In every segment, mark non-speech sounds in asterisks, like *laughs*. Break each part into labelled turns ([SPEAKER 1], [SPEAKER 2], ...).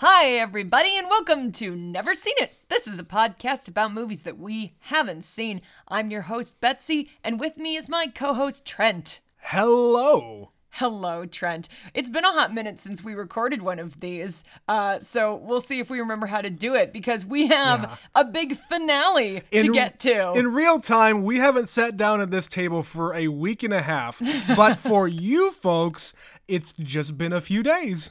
[SPEAKER 1] Hi, everybody, and welcome to Never Seen It. This is a podcast about movies that we haven't seen. I'm your host, Betsy, and with me is my co host, Trent.
[SPEAKER 2] Hello.
[SPEAKER 1] Hello, Trent. It's been a hot minute since we recorded one of these, uh, so we'll see if we remember how to do it because we have
[SPEAKER 2] Yeah.
[SPEAKER 1] a big finale to get to.
[SPEAKER 2] In real time, we haven't sat down at this table for a week and a half, but for you folks, it's just been a few days.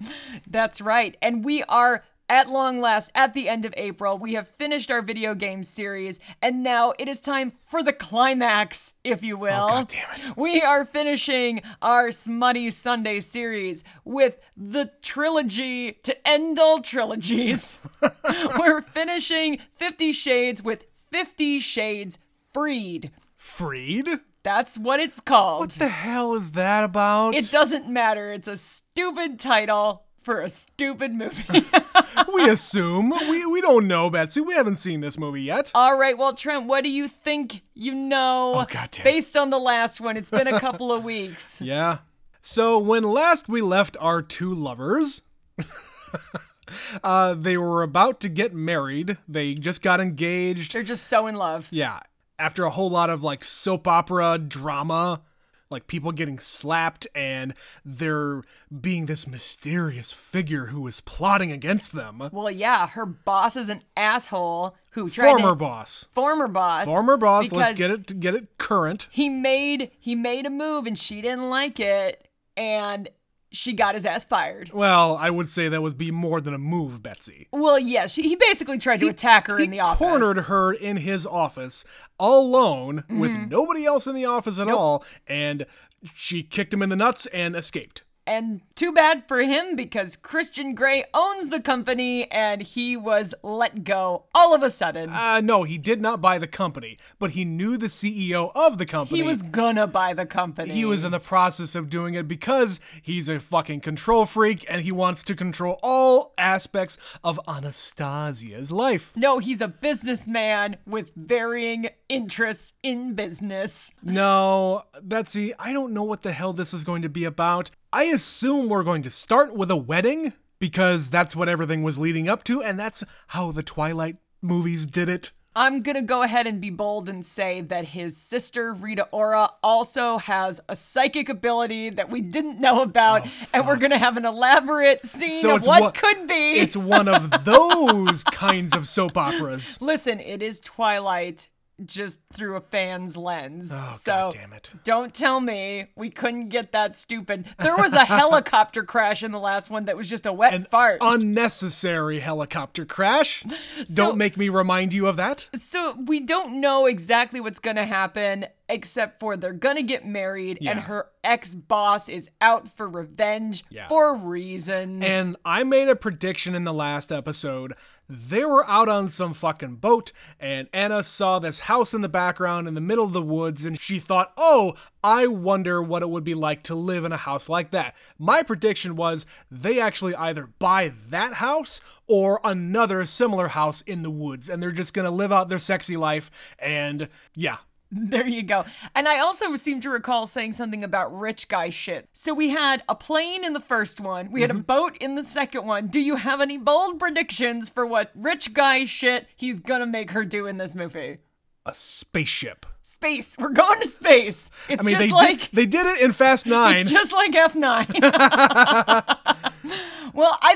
[SPEAKER 1] That's right. And we are at long last at the end of April. We have finished our video game series, and now it is time for the climax, if you will.
[SPEAKER 2] Oh, God damn it.
[SPEAKER 1] We are finishing our Smutty Sunday series with the trilogy to end all trilogies. *laughs* We're finishing Fifty Shades with Fifty Shades Freed.
[SPEAKER 2] Freed?
[SPEAKER 1] That's what it's called.
[SPEAKER 2] What the hell is that about?
[SPEAKER 1] It doesn't matter. It's a stupid title for a stupid movie. *laughs*
[SPEAKER 2] we assume. We, we don't know, Betsy. We haven't seen this movie yet.
[SPEAKER 1] All right, well, Trent, what do you think you know?
[SPEAKER 2] Oh, God damn.
[SPEAKER 1] Based on the last one, it's been a couple of weeks. *laughs*
[SPEAKER 2] Yeah. So when last we left our two lovers, *laughs* uh, they were about to get married. They just got engaged.
[SPEAKER 1] They're just so in love.
[SPEAKER 2] Yeah, after a whole lot of like soap opera drama, like people getting slapped and there being this mysterious figure who is plotting against them.
[SPEAKER 1] Well, yeah, her boss is an asshole who tried
[SPEAKER 2] Former
[SPEAKER 1] to,
[SPEAKER 2] boss.
[SPEAKER 1] former boss.
[SPEAKER 2] Former boss, let's get it get it current.
[SPEAKER 1] He made he made a move and she didn't like it, and she got his ass fired.
[SPEAKER 2] Well, I would say that would be more than a move, Betsy.
[SPEAKER 1] Well, yeah, he basically tried to attack her
[SPEAKER 2] He
[SPEAKER 1] in the office.
[SPEAKER 2] cornered her in his office alone with
[SPEAKER 1] Mm-hmm.
[SPEAKER 2] nobody else in the office at all, and she kicked him in the nuts and escaped.
[SPEAKER 1] And too bad for him because Christian Grey owns the company and he was let go all of a sudden.
[SPEAKER 2] Uh, no, he did not buy the company, but he knew the CEO of the company.
[SPEAKER 1] he was gonna buy the company.
[SPEAKER 2] he was in the process of doing it because he's a fucking control freak and he wants to control all aspects of Anastasia's life.
[SPEAKER 1] No, he's a businessman with varying interests in business.
[SPEAKER 2] No, Betsy, I don't know what the hell this is going to be about. I assume we're going to start with a wedding because that's what everything was leading up to, and that's how the Twilight movies did it.
[SPEAKER 1] I'm gonna go ahead and be bold and say that his sister, Rita Ora, also has a psychic ability that we didn't know about, oh, and we're gonna have an elaborate scene
[SPEAKER 2] So
[SPEAKER 1] of what
[SPEAKER 2] one-
[SPEAKER 1] could be.
[SPEAKER 2] It's one of *laughs* those kinds of soap operas.
[SPEAKER 1] Listen, it is Twilight just through a fan's lens.
[SPEAKER 2] Oh,
[SPEAKER 1] so
[SPEAKER 2] God damn it.
[SPEAKER 1] don't tell me we couldn't get that stupid. There was a *laughs* helicopter crash in the last one that was just a wet fart.
[SPEAKER 2] Unnecessary helicopter crash. *laughs* don't make me remind you of that.
[SPEAKER 1] so we don't know exactly what's gonna happen, except for they're gonna get married, and her ex boss is out for revenge
[SPEAKER 2] Yeah.
[SPEAKER 1] for reasons.
[SPEAKER 2] And I made a prediction in the last episode. They were out on some fucking boat, and Ana saw this house in the background in the middle of the woods, and she thought, oh, I wonder what it would be like to live in a house like that. My prediction was they actually either buy that house or another similar house in the woods, and they're just gonna live out their sexy life, and yeah. *laughs*
[SPEAKER 1] There you go. And I also seem to recall saying something about rich guy shit. So we had a plane in the first one, we had
[SPEAKER 2] Mm-hmm.
[SPEAKER 1] a boat in the second one. Do you have any bold predictions for what rich guy shit he's gonna make her do in this movie?
[SPEAKER 2] A spaceship.
[SPEAKER 1] Space. We're going to space. It's
[SPEAKER 2] I mean,
[SPEAKER 1] just
[SPEAKER 2] they
[SPEAKER 1] like
[SPEAKER 2] did, they did it in Fast *laughs* Nine.
[SPEAKER 1] it's just like F9. well, I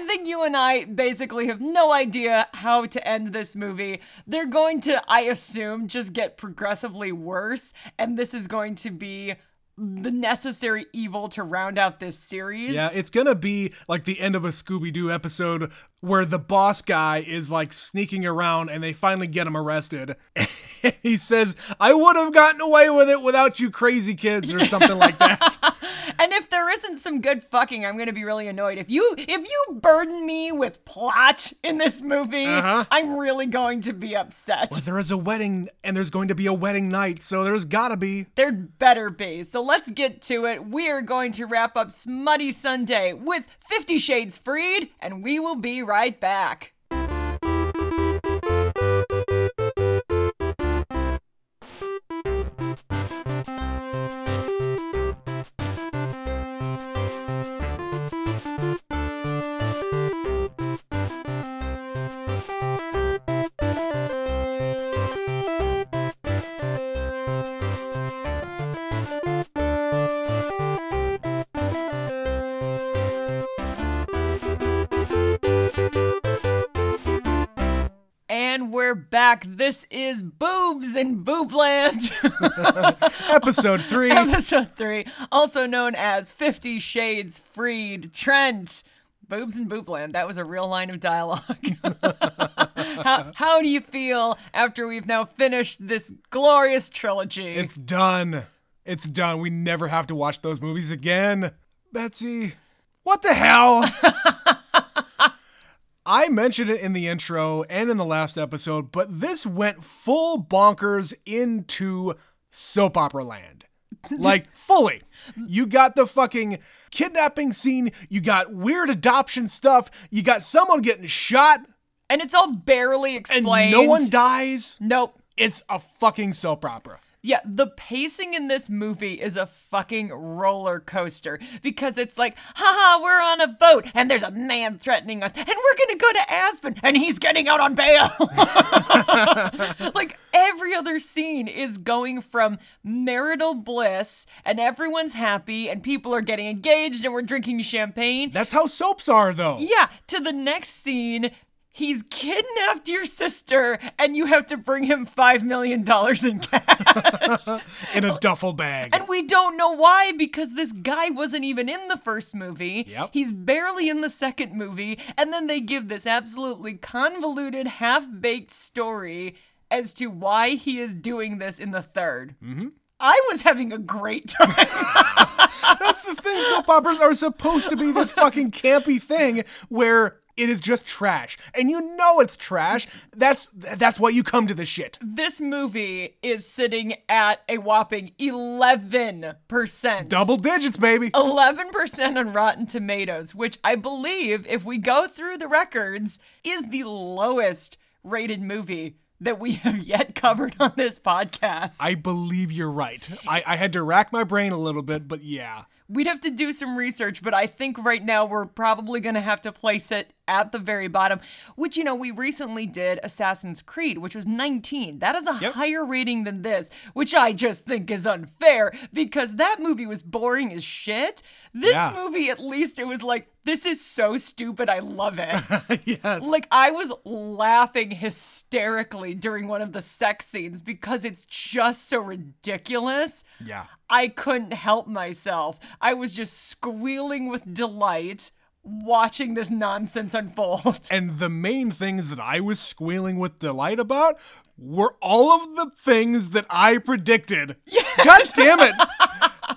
[SPEAKER 1] think you and I basically have no idea how to end this movie. They're going to, I assume, just get progressively worse, and this is going to be the necessary evil to round out this series.
[SPEAKER 2] Yeah, it's gonna be like the end of a Scooby Doo episode where the boss guy is like sneaking around and they finally get him arrested. *laughs* He says, I would have gotten away with it without you crazy kids or something like that. *laughs*
[SPEAKER 1] And if there isn't some good fucking, I'm gonna be really annoyed. If you if you burden me with plot in this movie,
[SPEAKER 2] Uh-huh.
[SPEAKER 1] I'm really going to be upset.
[SPEAKER 2] But there is a wedding and there's going to be a wedding night, so there's gotta be.
[SPEAKER 1] There better be. So let's get to it. We are going to wrap up Smutty Sunday with Fifty Shades Freed, and we will be right back. We're back. This is Boobs in Boobland, *laughs*
[SPEAKER 2] Episode three.
[SPEAKER 1] episode three, also known as Fifty Shades Freed. Trent, Boobs in Boobland. That was a real line of dialogue. *laughs* how, how do you feel after we've now finished this glorious trilogy?
[SPEAKER 2] It's done. It's done. We never have to watch those movies again. Betsy, what the hell? *laughs* I mentioned it in the intro and in the last episode, but this went full bonkers into soap opera land. *laughs* Like, fully. You got the fucking kidnapping scene, you got weird adoption stuff, you got someone getting shot,
[SPEAKER 1] and it's all barely
[SPEAKER 2] and
[SPEAKER 1] explained.
[SPEAKER 2] no one dies.
[SPEAKER 1] Nope.
[SPEAKER 2] It's a fucking soap opera.
[SPEAKER 1] Yeah, the pacing in this movie is a fucking roller coaster because it's like, haha, we're on a boat and there's a man threatening us and we're gonna go to Aspen and he's getting out on bail. *laughs* like every other scene is going from marital bliss and everyone's happy and people are getting engaged and we're drinking champagne.
[SPEAKER 2] That's how soaps are, though.
[SPEAKER 1] Yeah, to the next scene. He's kidnapped your sister, and you have to bring him $5 million in cash. *laughs*
[SPEAKER 2] In a duffel bag.
[SPEAKER 1] And we don't know why because this guy wasn't even in the first movie.
[SPEAKER 2] Yep.
[SPEAKER 1] He's barely in the second movie. And then they give this absolutely convoluted, half baked story as to why he is doing this in the 3rd Mm-hmm. I was having a great time. *laughs*
[SPEAKER 2] That's the thing. Soap operas are supposed to be this fucking campy thing where it is just trash, and you know it's trash. That's that's why you come to the shit.
[SPEAKER 1] this movie is sitting at a whopping 11%.
[SPEAKER 2] Double digits, baby.
[SPEAKER 1] 11% on Rotten Tomatoes, which I believe, if we go through the records, is the lowest rated movie that we *laughs* have yet covered on this podcast.
[SPEAKER 2] I believe you're right. I, I had to rack my brain a little bit, but yeah.
[SPEAKER 1] We'd have to do some research, but I think right now we're probably going to have to place it at the very bottom, which, you know, we recently did Assassin's Creed, which was 19. That is a
[SPEAKER 2] Yep.
[SPEAKER 1] higher rating than this, which I just think is unfair because that movie was boring as shit. This
[SPEAKER 2] Yeah.
[SPEAKER 1] movie, at least, it was like, this is so stupid. I love it. *laughs*
[SPEAKER 2] yes.
[SPEAKER 1] Like I was laughing hysterically during one of the sex scenes because it's just so ridiculous.
[SPEAKER 2] yeah.
[SPEAKER 1] I couldn't help myself. I was just squealing with delight watching this nonsense unfold. *laughs*
[SPEAKER 2] And the main things that I was squealing with delight about were all of the things that I predicted. God damn it.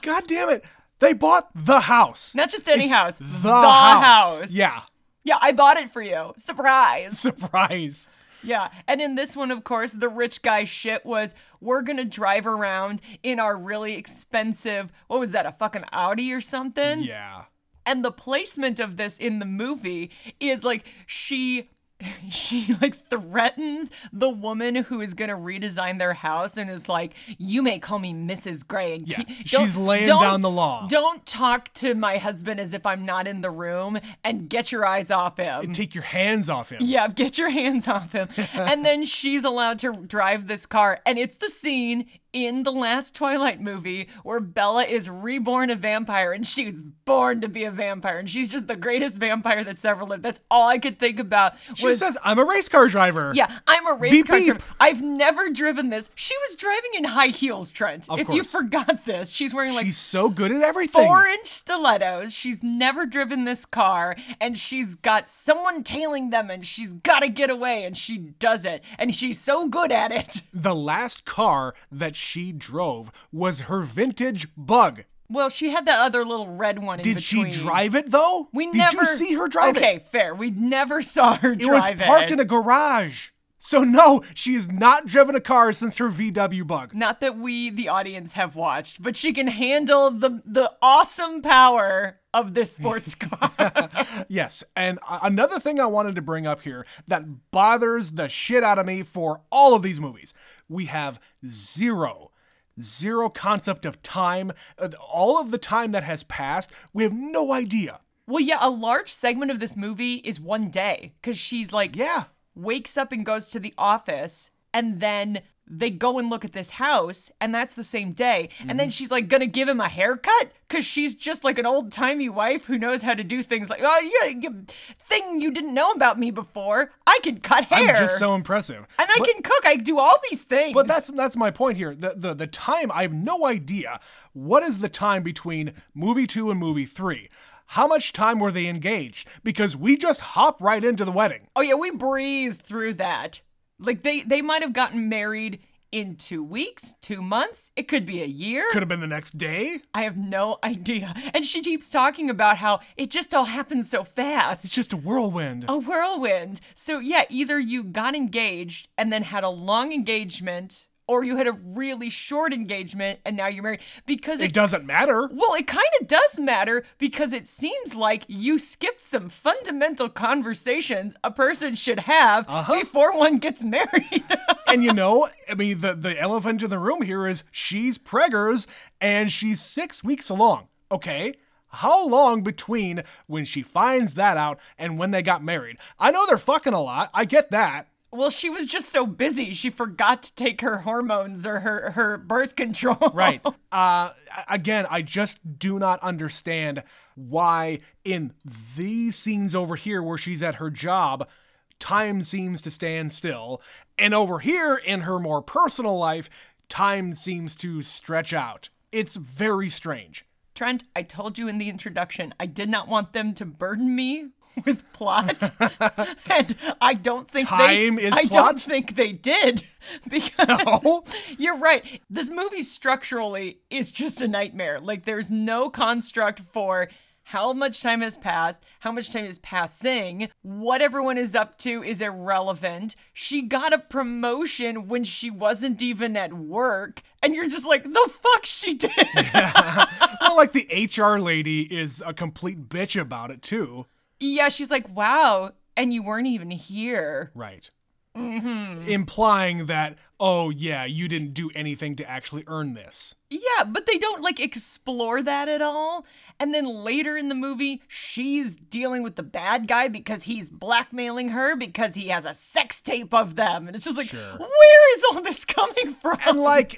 [SPEAKER 2] God damn it. They bought the house.
[SPEAKER 1] Not just any
[SPEAKER 2] It's
[SPEAKER 1] house,
[SPEAKER 2] The,
[SPEAKER 1] the
[SPEAKER 2] house.
[SPEAKER 1] house.
[SPEAKER 2] Yeah.
[SPEAKER 1] Yeah, I bought it for you. Surprise.
[SPEAKER 2] Surprise.
[SPEAKER 1] Yeah, and in this one, of course, the rich guy shit was we're gonna drive around in our really expensive, what was that, a fucking Audi or something?
[SPEAKER 2] Yeah.
[SPEAKER 1] And the placement of this in the movie is like she *laughs* she like threatens the woman who is gonna redesign their house and is like, "You may call me Mrs. Grey." And
[SPEAKER 2] Yeah,
[SPEAKER 1] keep-
[SPEAKER 2] she's laying down the law.
[SPEAKER 1] Don't talk to my husband as if I'm not in the room, and get your eyes off him.
[SPEAKER 2] Take your hands off him.
[SPEAKER 1] Yeah, get your hands off him. *laughs* and then she's allowed to drive this car. And it's the scene in the last Twilight movie where Bella is reborn a vampire and she was born to be a vampire. And she's just the greatest vampire that's ever lived. That's all I could think about.
[SPEAKER 2] She says, I'm a race car driver.
[SPEAKER 1] yeah, I'm a race
[SPEAKER 2] Beep,
[SPEAKER 1] car
[SPEAKER 2] beep.
[SPEAKER 1] driver. I've never driven this. She was driving in high heels, Trent.
[SPEAKER 2] Of
[SPEAKER 1] if you forgot this, she's wearing like
[SPEAKER 2] She's so good at everything.
[SPEAKER 1] four inch stilettos. She's never driven this car, and she's got someone tailing them, and she's got to get away, and she does it, and she's so good at it.
[SPEAKER 2] the last car that she drove was her vintage bug.
[SPEAKER 1] Well, she had that other little red one in
[SPEAKER 2] Did she drive it though?
[SPEAKER 1] We
[SPEAKER 2] Did
[SPEAKER 1] never
[SPEAKER 2] you see her drive
[SPEAKER 1] Okay,
[SPEAKER 2] it?
[SPEAKER 1] fair. We never saw her drive
[SPEAKER 2] It
[SPEAKER 1] drive
[SPEAKER 2] was parked
[SPEAKER 1] it.
[SPEAKER 2] in a garage. So no, she has not driven a car since her VW bug.
[SPEAKER 1] Not that we, the audience, have watched, but she can handle the the awesome power of this sports *laughs* car. *laughs*
[SPEAKER 2] Yes, and another thing I wanted to bring up here that bothers the shit out of me for all of these movies. We have zero zero concept of time. Uh, All of the time that has passed, we have no idea.
[SPEAKER 1] well, yeah, a large segment of this movie is one day because she's like,
[SPEAKER 2] Yeah.
[SPEAKER 1] Wakes up and goes to the office and then they go and look at this house, and that's the same day. And then mm-hmm. she's like gonna give him a haircut because she's just like an old timey wife who knows how to do things like, oh yeah, you, thing you didn't know about me before. I can cut hair.
[SPEAKER 2] I'm just so impressive.
[SPEAKER 1] and I can cook. I do all these things.
[SPEAKER 2] But that's that's my point here. The, the the time I have no idea. What is the time between movie two and movie three? How much time were they engaged? Because we just hop right into the wedding.
[SPEAKER 1] Oh yeah, we breezed through that. Like they they might have gotten married in 2 weeks, 2 months, it could be a year.
[SPEAKER 2] Could have been the next day.
[SPEAKER 1] I have no *laughs* idea. And she keeps talking about how it just all happens so fast.
[SPEAKER 2] It's just a whirlwind.
[SPEAKER 1] A whirlwind. So yeah, either you got engaged and then had a long engagement or you had a really short engagement and now you're married because
[SPEAKER 2] It
[SPEAKER 1] it
[SPEAKER 2] doesn't matter.
[SPEAKER 1] well, it kind of does matter because it seems like you skipped some fundamental conversations a person should have
[SPEAKER 2] Uh-huh.
[SPEAKER 1] before one gets *laughs* married.
[SPEAKER 2] and you know, I mean, the the elephant in the room here is she's preggers and she's six weeks along. Okay. How long between when she finds that out and when they got married? I know they're fucking a lot. I get that.
[SPEAKER 1] Well, she was just so busy, she forgot to take her hormones or her, her birth *laughs* control.
[SPEAKER 2] Right. Uh, again, I just do not understand why in these scenes over here where she's at her job, time seems to stand still, and over here in her more personal life, time seems to stretch out. It's very strange.
[SPEAKER 1] Trent, I told you in the introduction, I did not want them to burden me *laughs* with plot, *laughs* and I don't think
[SPEAKER 2] Time
[SPEAKER 1] they.
[SPEAKER 2] is
[SPEAKER 1] I
[SPEAKER 2] plot?
[SPEAKER 1] don't think they did *laughs* because
[SPEAKER 2] No.
[SPEAKER 1] you're right. This movie structurally is just a nightmare. Like there's no construct for. How much time has passed? How much time is passing? What everyone is up to is irrelevant. She got a promotion when she wasn't even at work, and you're just like, the fuck she did.
[SPEAKER 2] well, like the HR lady is a complete bitch about it too.
[SPEAKER 1] Yeah, she's like, wow, and you weren't even here.
[SPEAKER 2] Right. Mm-hmm. Implying that, oh yeah, you didn't do anything to actually earn this.
[SPEAKER 1] Yeah, but they don't like explore that at all. And then later in the movie, she's dealing with the bad guy because he's blackmailing her because he has a sex tape of them. And it's just like, where is all this coming from?
[SPEAKER 2] and like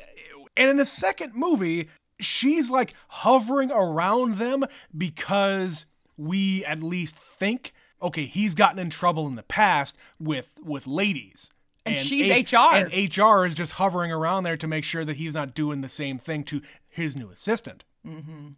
[SPEAKER 2] and in the second movie she's like hovering around them because we at least think okay he's gotten in trouble in the past with with ladies.
[SPEAKER 1] And she's HR.
[SPEAKER 2] and hr is just hovering around there to make sure that he's not doing the same thing to his new assistant.
[SPEAKER 1] Mm-hmm.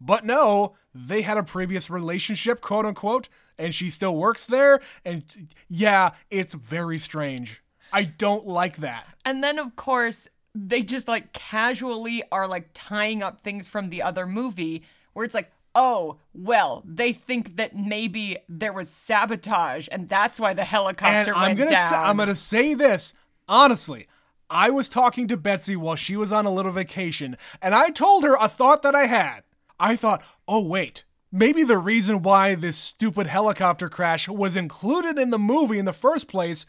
[SPEAKER 2] but no they had a previous relationship quote unquote and she still works there. And yeah it's very strange. I don't like that.
[SPEAKER 1] And then, of course, they just like casually are like tying up things from the other movie where it's like, oh, well, they think that maybe there was sabotage and that's why the
[SPEAKER 2] And
[SPEAKER 1] helicopter
[SPEAKER 2] I'm
[SPEAKER 1] went
[SPEAKER 2] gonna
[SPEAKER 1] down.
[SPEAKER 2] say, I'm gonna say this honestly. I was talking to Betsy while she was on a little vacation, and I told her a thought that I had. I thought, oh wait, maybe the reason why this stupid helicopter crash was included in the movie in the first place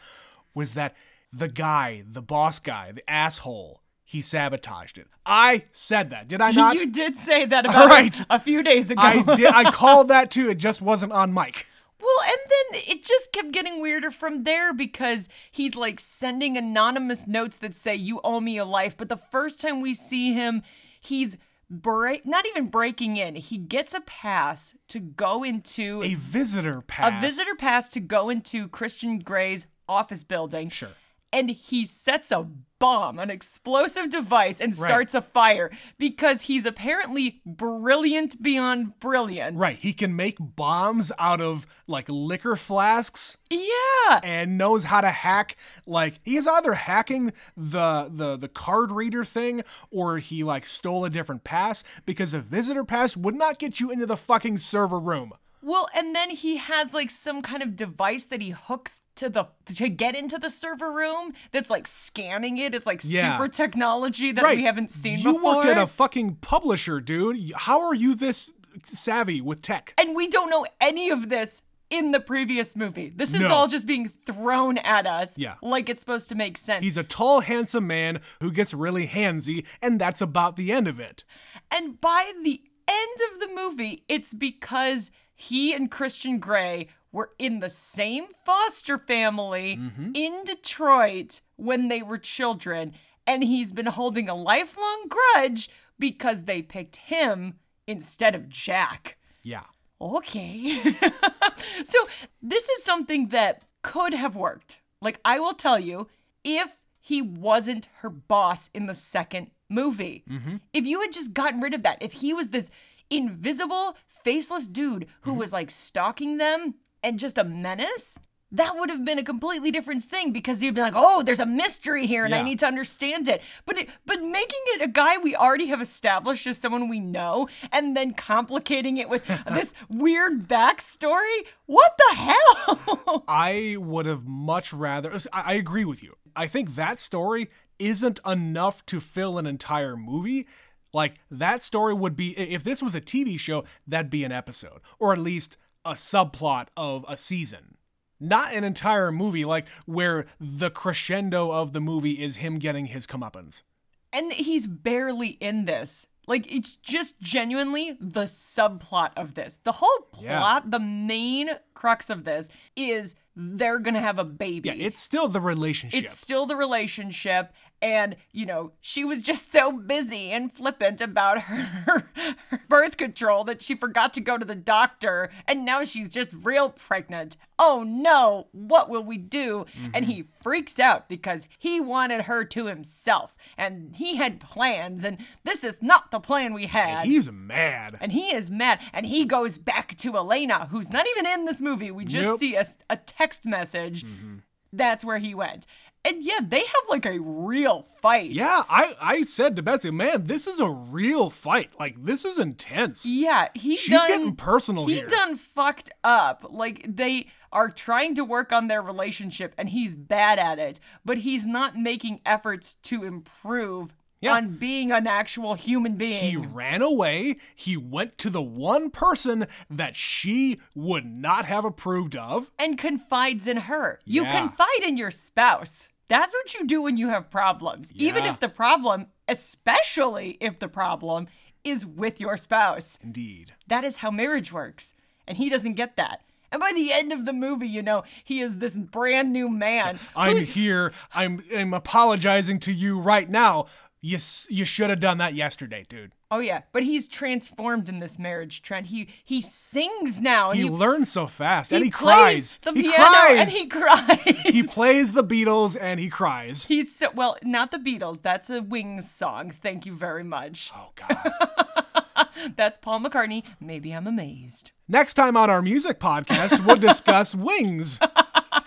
[SPEAKER 2] was that the guy, the boss guy, the asshole, he sabotaged it. I said that, did I not?
[SPEAKER 1] you did say that about
[SPEAKER 2] All right.
[SPEAKER 1] a, a few days ago.
[SPEAKER 2] I did. I *laughs* called that too. It just wasn't on mic.
[SPEAKER 1] Well, and then it just kept getting weirder from there because he's like sending anonymous notes that say, You owe me a life. But the first time we see him, he's break not even breaking in. He gets a pass to go into
[SPEAKER 2] A visitor pass.
[SPEAKER 1] a visitor pass to go into Christian Grey's office building.
[SPEAKER 2] Sure.
[SPEAKER 1] And he sets a bomb, an explosive device, and starts a fire because he's apparently brilliant beyond brilliant.
[SPEAKER 2] Right. He can make bombs out of like liquor flasks
[SPEAKER 1] Yeah.
[SPEAKER 2] and knows how to hack like he is either hacking the the the card reader thing or he like stole a different pass because a visitor pass would not get you into the fucking server room.
[SPEAKER 1] Well, and then he has like some kind of device that he hooks to the to get into the server room that's like scanning it. It's like
[SPEAKER 2] Yeah.
[SPEAKER 1] super technology that
[SPEAKER 2] right.
[SPEAKER 1] we haven't seen
[SPEAKER 2] you
[SPEAKER 1] before.
[SPEAKER 2] worked at a fucking publisher, dude. How are you this savvy with tech?
[SPEAKER 1] and we don't know any of this in the previous movie. This is
[SPEAKER 2] No.
[SPEAKER 1] all just being thrown at us
[SPEAKER 2] Yeah.
[SPEAKER 1] like it's supposed to make sense.
[SPEAKER 2] He's a tall, handsome man who gets really handsy, and that's about the end of it.
[SPEAKER 1] And by the end of the movie, it's because he and Christian Grey were in the same foster family
[SPEAKER 2] Mm-hmm.
[SPEAKER 1] in Detroit when they were children. and he's been holding a lifelong grudge because they picked him instead of Jack.
[SPEAKER 2] Yeah.
[SPEAKER 1] Okay. *laughs* so, this is something that could have worked. Like, I will tell you, if he wasn't her boss in the second movie, if you had just gotten rid of that, if he was this invisible, faceless dude who mm-hmm. was like stalking them and just a menace, that would have been a completely different thing because you'd be like, "Oh, there's a mystery here, and I need to understand it." But it, but making it a guy we already have established as someone we know, and then complicating it with *laughs* this weird backstory, what the hell? *laughs*
[SPEAKER 2] I would have much rather. I, I agree with you. I think that story isn't enough to fill an entire movie. Like, that story would be, if this was a TV show, that'd be an episode, or at least a subplot of a season. Not an entire movie, like where the crescendo of the movie is him getting his comeuppance.
[SPEAKER 1] and he's barely in this. Like it's just genuinely the subplot of this. The whole
[SPEAKER 2] Yeah.
[SPEAKER 1] plot, the main crux of this is they're gonna have a baby.
[SPEAKER 2] Yeah, it's still the relationship.
[SPEAKER 1] It's still the relationship. And, you know, she was just so busy and flippant about her, her birth control that she forgot to go to the doctor. And now she's just real pregnant. Oh no, what will we do? And he mm-hmm. freaks out because he wanted her to himself. And he had plans. And this is not the plan we had.
[SPEAKER 2] He's mad.
[SPEAKER 1] And he is mad. And he goes back to Elena, who's not even in this movie. We just
[SPEAKER 2] Nope.
[SPEAKER 1] see a, a text message. Mm-hmm. That's where he went. And yeah, they have like a real fight.
[SPEAKER 2] Yeah, I, I said to Betsy, man, this is a real fight. Like, this is intense.
[SPEAKER 1] Yeah, he
[SPEAKER 2] She's
[SPEAKER 1] done,
[SPEAKER 2] getting personal
[SPEAKER 1] he
[SPEAKER 2] here.
[SPEAKER 1] done fucked up. Like they are trying to work on their relationship and he's bad at it, but he's not making efforts to improve
[SPEAKER 2] Yeah.
[SPEAKER 1] on being an actual human being.
[SPEAKER 2] He ran away. He went to the one person that she would not have approved of.
[SPEAKER 1] and confides in her. You
[SPEAKER 2] Yeah.
[SPEAKER 1] confide in your spouse. That's what you do when you have problems. Even if the problem, especially if the problem is with your spouse.
[SPEAKER 2] Indeed.
[SPEAKER 1] That is how marriage works. And he doesn't get that. And by the end of the movie, you know, he is this brand new man.
[SPEAKER 2] I'm here. I'm I'm apologizing to you right now. You you should have done that yesterday, dude.
[SPEAKER 1] Oh yeah, but he's transformed in this marriage trend. He he sings now and
[SPEAKER 2] He
[SPEAKER 1] he,
[SPEAKER 2] learns so fast, and he cries.
[SPEAKER 1] the
[SPEAKER 2] he
[SPEAKER 1] piano
[SPEAKER 2] cries.
[SPEAKER 1] and he cries.
[SPEAKER 2] He plays the Beatles and he cries.
[SPEAKER 1] He's so well, not the Beatles. That's a Wings song. Thank you very much.
[SPEAKER 2] Oh God. *laughs*
[SPEAKER 1] That's Paul McCartney. Maybe I'm amazed.
[SPEAKER 2] Next time on our music podcast, we'll discuss *laughs* Wings.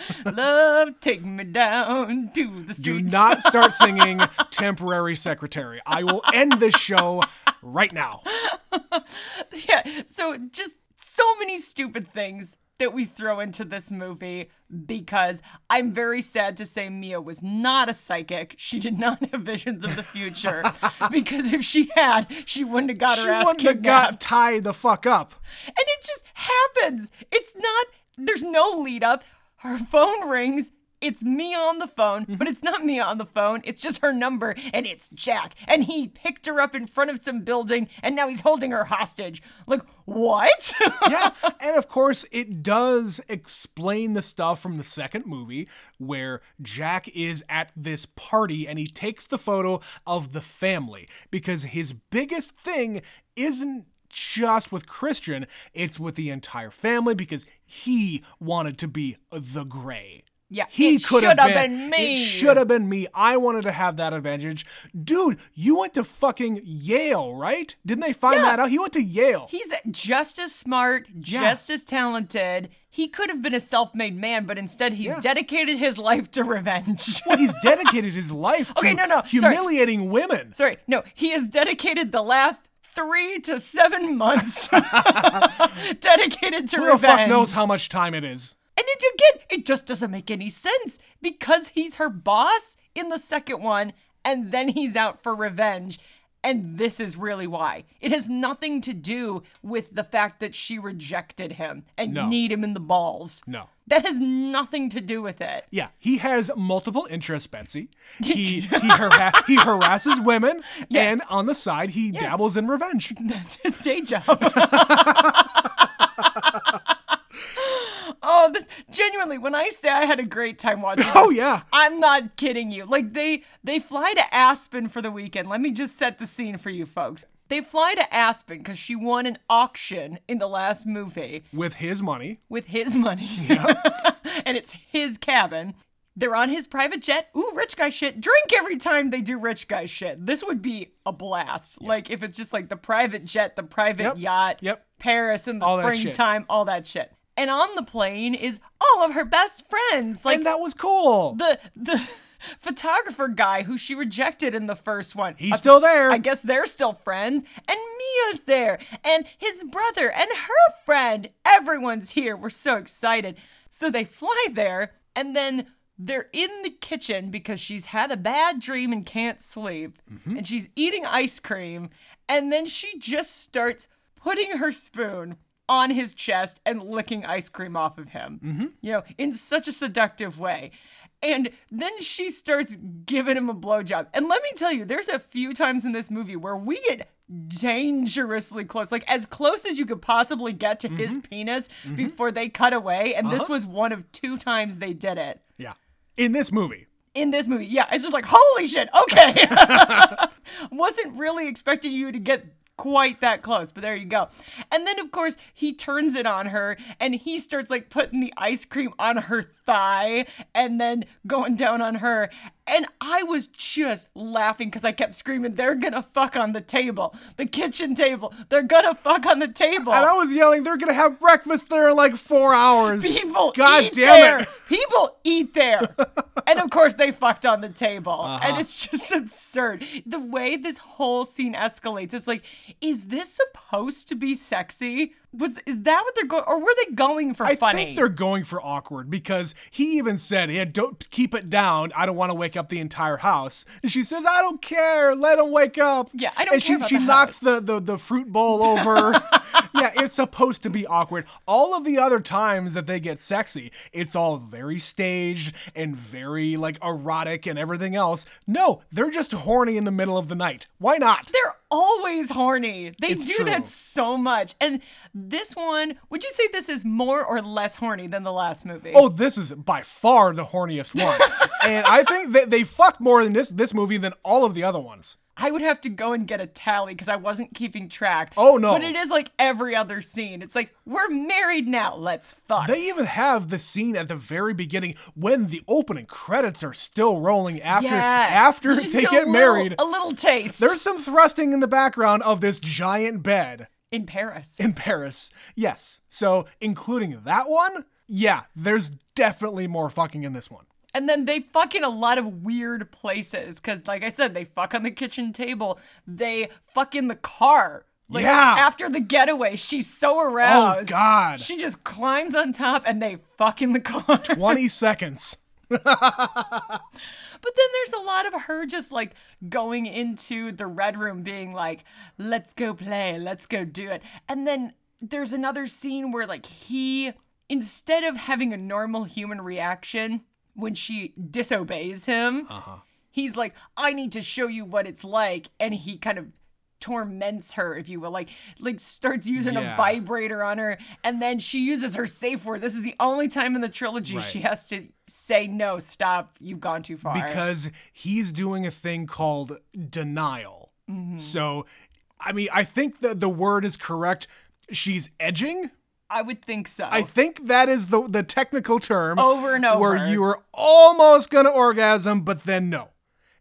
[SPEAKER 2] *laughs*
[SPEAKER 1] Love, take me down to the streets.
[SPEAKER 2] Do not start *laughs* singing Temporary Secretary. I will end this show right now. *laughs*
[SPEAKER 1] yeah. So just so many stupid things that we throw into this movie because I'm very sad to say Mia was not a psychic. She did not have visions of the future because if she had, she wouldn't have got
[SPEAKER 2] She
[SPEAKER 1] her ass
[SPEAKER 2] wouldn't have got tied the fuck up.
[SPEAKER 1] And it just happens. It's not, there's no lead up. Her phone rings. It's me on the phone, but it's not me on the phone. It's just her number, and it's Jack. And he picked her up in front of some building, and now he's holding her hostage. Like, what? *laughs*
[SPEAKER 2] yeah, and of course, it does explain the stuff from the second movie where Jack is at this party and he takes the photo of the family because his biggest thing isn't just with Christian, it's with the entire family because he wanted to be the gray.
[SPEAKER 1] Yeah,
[SPEAKER 2] He could
[SPEAKER 1] should
[SPEAKER 2] have been,
[SPEAKER 1] been me.
[SPEAKER 2] It should have been me. I wanted to have that advantage. Dude, you went to fucking Yale, right? Didn't they find
[SPEAKER 1] Yeah.
[SPEAKER 2] that out? He went to Yale.
[SPEAKER 1] He's just as smart, just as talented. He could have been a self made man, but instead he's
[SPEAKER 2] Yeah.
[SPEAKER 1] dedicated his life to revenge. *laughs*
[SPEAKER 2] Well, he's dedicated his life *laughs* to
[SPEAKER 1] Okay, no, no, sorry.
[SPEAKER 2] humiliating women.
[SPEAKER 1] Sorry, no, he has dedicated the last three to seven months *laughs* *laughs* dedicated to
[SPEAKER 2] Who the
[SPEAKER 1] revenge.
[SPEAKER 2] fuck knows how much time it is?
[SPEAKER 1] And it, again, it just doesn't make any sense because he's her boss in the second one, and then he's out for revenge. And this is really why. It has nothing to do with the fact that she rejected him and
[SPEAKER 2] No.
[SPEAKER 1] kneed him in the balls.
[SPEAKER 2] No.
[SPEAKER 1] That has nothing to do with it.
[SPEAKER 2] Yeah, he has multiple interests, Betsy. *laughs* He he, har- he harasses women, *laughs*
[SPEAKER 1] Yes.
[SPEAKER 2] and on the side, he dabbles in revenge. *laughs*
[SPEAKER 1] That's his day job. oh, love this. Genuinely, when I say I had a great time watching oh, this,
[SPEAKER 2] Oh, yeah.
[SPEAKER 1] I'm not kidding you. Like they they fly to Aspen for the weekend. Let me just set the scene for you folks. They fly to Aspen because she won an auction in the last movie
[SPEAKER 2] With his money.
[SPEAKER 1] with his money. *laughs* and it's his cabin. They're on his private jet. Ooh, rich guy shit. Drink every time they do rich guy shit. This would be a blast. Like if it's just like the private jet, the private
[SPEAKER 2] Yep.
[SPEAKER 1] yacht,
[SPEAKER 2] Yep.
[SPEAKER 1] Paris in the
[SPEAKER 2] All
[SPEAKER 1] springtime, all that shit. And on the plane is all of her best friends. Like
[SPEAKER 2] and that was cool.
[SPEAKER 1] the the *laughs* photographer guy who she rejected in the first one.
[SPEAKER 2] He's still there.
[SPEAKER 1] I guess they're still friends. And Mia's there. And his brother and her friend. Everyone's here. We're so excited. So they fly there and then they're in the kitchen because she's had a bad dream and can't sleep.
[SPEAKER 2] Mm-hmm.
[SPEAKER 1] And she's eating ice cream. And then she just starts putting her spoon on his chest and licking ice cream off of him.
[SPEAKER 2] Mm-hmm.
[SPEAKER 1] You know, in such a seductive way. And then she starts giving him a blowjob. And let me tell you, there's a few times in this movie where we get dangerously close, like as close as you could possibly get to his
[SPEAKER 2] Mm-hmm.
[SPEAKER 1] penis before they cut away. And
[SPEAKER 2] Uh-huh.
[SPEAKER 1] this was one of two times they did it
[SPEAKER 2] yeah. In this movie.
[SPEAKER 1] in this movie. Yeah, it's just like, holy shit, okay. *laughs* *laughs* Wasn't really expecting you to get quite that close, but there you go. And then, of course, he turns it on her and he starts like putting the ice cream on her thigh and then going down on her. And I was just laughing because I kept screaming, they're gonna fuck on the table, the kitchen table. They're gonna fuck on the table.
[SPEAKER 2] And I was yelling, they're gonna have breakfast there in like four hours.
[SPEAKER 1] People
[SPEAKER 2] God
[SPEAKER 1] eat
[SPEAKER 2] damn
[SPEAKER 1] there.
[SPEAKER 2] it. *laughs*
[SPEAKER 1] People eat there. and of course they fucked on the table.
[SPEAKER 2] Uh-huh.
[SPEAKER 1] And it's *laughs* just absurd. The way this whole scene escalates, it's like, is this supposed to be sexy? Was is that what they're going or were they going for
[SPEAKER 2] I
[SPEAKER 1] funny?
[SPEAKER 2] I think they're going for awkward because he even said, "Yeah, don't keep it down. I don't want to wake up the entire house." And she says, "I don't care. Let him wake up."
[SPEAKER 1] Yeah, I don't
[SPEAKER 2] and
[SPEAKER 1] care
[SPEAKER 2] she
[SPEAKER 1] about
[SPEAKER 2] she
[SPEAKER 1] the
[SPEAKER 2] knocks the, the the fruit bowl *laughs* over. yeah, it's supposed to be awkward. All of the other times that they get sexy, it's all very staged and very like erotic and everything else. No, they're just horny in the middle of the night. Why not?
[SPEAKER 1] they're always horny. They
[SPEAKER 2] It's
[SPEAKER 1] do
[SPEAKER 2] true.
[SPEAKER 1] that so much. And this one, would you say this is more or less horny than the last movie?
[SPEAKER 2] Oh, this is by far the horniest one, *laughs* and I think that they fuck more in this this movie than all of the other ones.
[SPEAKER 1] I would have to go and get a tally because I wasn't keeping track.
[SPEAKER 2] Oh, no.
[SPEAKER 1] But it is like every other scene. It's like, we're married now. Let's fuck.
[SPEAKER 2] They even have the scene at the very beginning when the opening credits are still rolling after after
[SPEAKER 1] You just
[SPEAKER 2] they
[SPEAKER 1] a
[SPEAKER 2] get
[SPEAKER 1] little-
[SPEAKER 2] married.
[SPEAKER 1] A little taste.
[SPEAKER 2] There's some thrusting in the background of this giant bed
[SPEAKER 1] in Paris.
[SPEAKER 2] in Paris. Yes. So, including that one, yeah, there's definitely more fucking in this one.
[SPEAKER 1] And then they fuck in a lot of weird places. Cause like I said, they fuck on the kitchen table. They fuck in the car. Like
[SPEAKER 2] Yeah. Oh,
[SPEAKER 1] after the getaway, she's so oh, aroused.
[SPEAKER 2] Oh god.
[SPEAKER 1] She just climbs on top and they fuck in the car. *laughs*
[SPEAKER 2] 20 seconds. *laughs*
[SPEAKER 1] But then there's a lot of her just like going into the red room being like, let's go play, let's go do it. And then there's another scene where like he, instead of having a normal human reaction when she disobeys him, he's like, I need to show you what it's like. And he kind of torments her if you will like like starts using
[SPEAKER 2] Yeah.
[SPEAKER 1] a vibrator on her and then she uses her safe word this is the only time in the trilogy
[SPEAKER 2] Right.
[SPEAKER 1] she has to say no stop you've gone too far
[SPEAKER 2] because he's doing a thing called denial.
[SPEAKER 1] Mm-hmm.
[SPEAKER 2] So, I mean, I think that the word is correct. She's edging.
[SPEAKER 1] I would think so.
[SPEAKER 2] I think that is the the technical term.
[SPEAKER 1] Over and over.
[SPEAKER 2] Where you are almost gonna orgasm, but then no.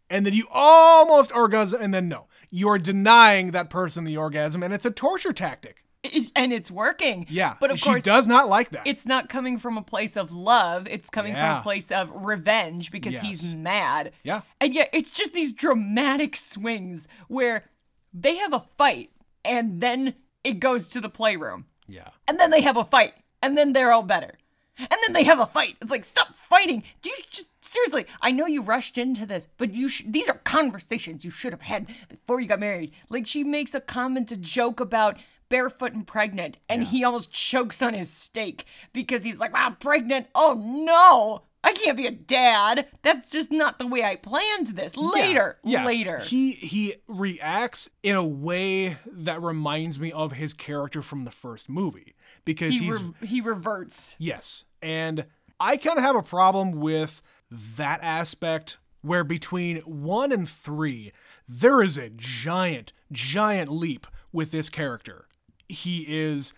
[SPEAKER 2] And then you almost orgasm, and then no. You're denying that person the orgasm, and it's a torture tactic.
[SPEAKER 1] It- and it's working.
[SPEAKER 2] Yeah.
[SPEAKER 1] But of course, she
[SPEAKER 2] does not like that.
[SPEAKER 1] it's not coming from a place of love. It's coming from a place of revenge because
[SPEAKER 2] Yes.
[SPEAKER 1] he's mad.
[SPEAKER 2] Yeah.
[SPEAKER 1] And yet it's just these dramatic swings where they have a fight and then it goes to the playroom.
[SPEAKER 2] Yeah.
[SPEAKER 1] And then they have a fight. And then they're all better. And then they have a fight. It's like, stop fighting. Do you just seriously? I know you rushed into this, but you sh- these are conversations you should have had before you got married. Like she makes a comment, a joke about barefoot and pregnant, and he almost chokes on his steak because he's like, "Wow, pregnant! Oh no, I can't be a dad. That's just not the way I planned this." Later,
[SPEAKER 2] Yeah.
[SPEAKER 1] later.
[SPEAKER 2] He he reacts in a way that reminds me of his character from the first movie because
[SPEAKER 1] he
[SPEAKER 2] he's
[SPEAKER 1] re- he reverts.
[SPEAKER 2] yes. And I kind of have a problem with that aspect where between one and three, there is a giant, giant leap with this character. He is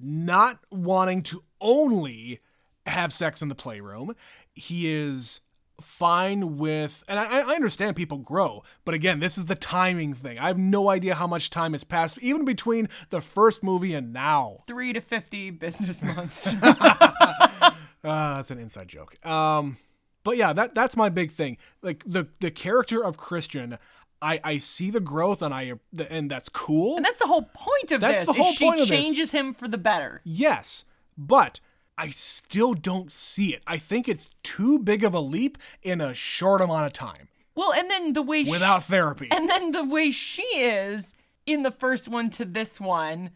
[SPEAKER 2] not wanting to only have sex in the playroom. He is fine with, and I, I understand people grow, but again, this is the timing thing. I have no idea how much time has passed, even between the first movie and now.
[SPEAKER 1] Three to 50 business months.
[SPEAKER 2] Uh, *laughs* that's an inside joke. Um, but yeah, that that's my big thing. Like the the character of Christian, I I see the growth and I and that's cool.
[SPEAKER 1] and that's the whole point of
[SPEAKER 2] That's
[SPEAKER 1] this.
[SPEAKER 2] the whole
[SPEAKER 1] is she
[SPEAKER 2] point of this.
[SPEAKER 1] changes him for the better.
[SPEAKER 2] Yes, but I still don't see it. I think it's too big of a leap in a short amount of time
[SPEAKER 1] Well, and then the way she-
[SPEAKER 2] without therapy.
[SPEAKER 1] And then the way she is in the first one to this one,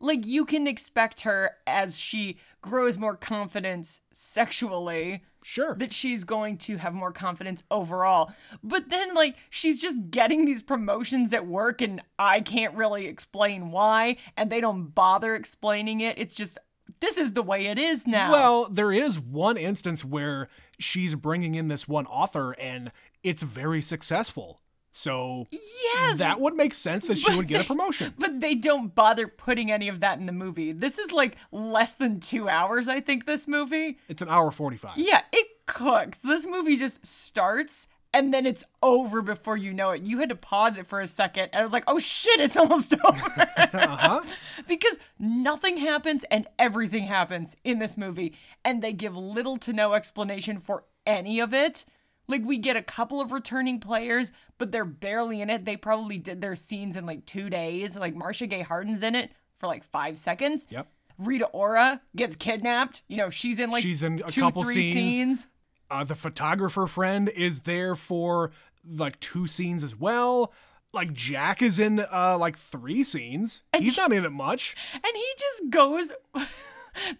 [SPEAKER 1] like you can expect her as she grows more confidence sexually
[SPEAKER 2] sure.
[SPEAKER 1] that she's going to have more confidence overall. But then like she's just getting these promotions at work and I can't really explain why and they don't bother explaining it. It's just this is the way it is now.
[SPEAKER 2] Well, there is one instance where she's bringing in this one author and it's very successful. So
[SPEAKER 1] yes.
[SPEAKER 2] that would make sense that she would get a *laughs* promotion.
[SPEAKER 1] But they don't bother putting any of that in the movie. This is like less than two hours, I think, this movie.
[SPEAKER 2] It's an hour 45.
[SPEAKER 1] Yeah, it cooks. This movie just starts and then it's over before you know it. You had to pause it for a second, and I was like, oh shit, it's *laughs* almost over.
[SPEAKER 2] Uh-huh. *laughs*
[SPEAKER 1] because nothing happens and everything happens in this movie, and they give little to no explanation for any of it. Like, we get a couple of returning players, but they're barely in it. They probably did their scenes in like two days. Like, Marcia Gay Harden's in it for like five seconds.
[SPEAKER 2] Yep.
[SPEAKER 1] Rita Ora gets kidnapped. You know, she's in like
[SPEAKER 2] She's in a
[SPEAKER 1] two,
[SPEAKER 2] couple
[SPEAKER 1] three
[SPEAKER 2] scenes.
[SPEAKER 1] scenes.
[SPEAKER 2] Uh, the photographer friend is there for like two scenes as well. Like Jack is in uh like three scenes. He's not in it much.
[SPEAKER 1] And he just goes. *laughs*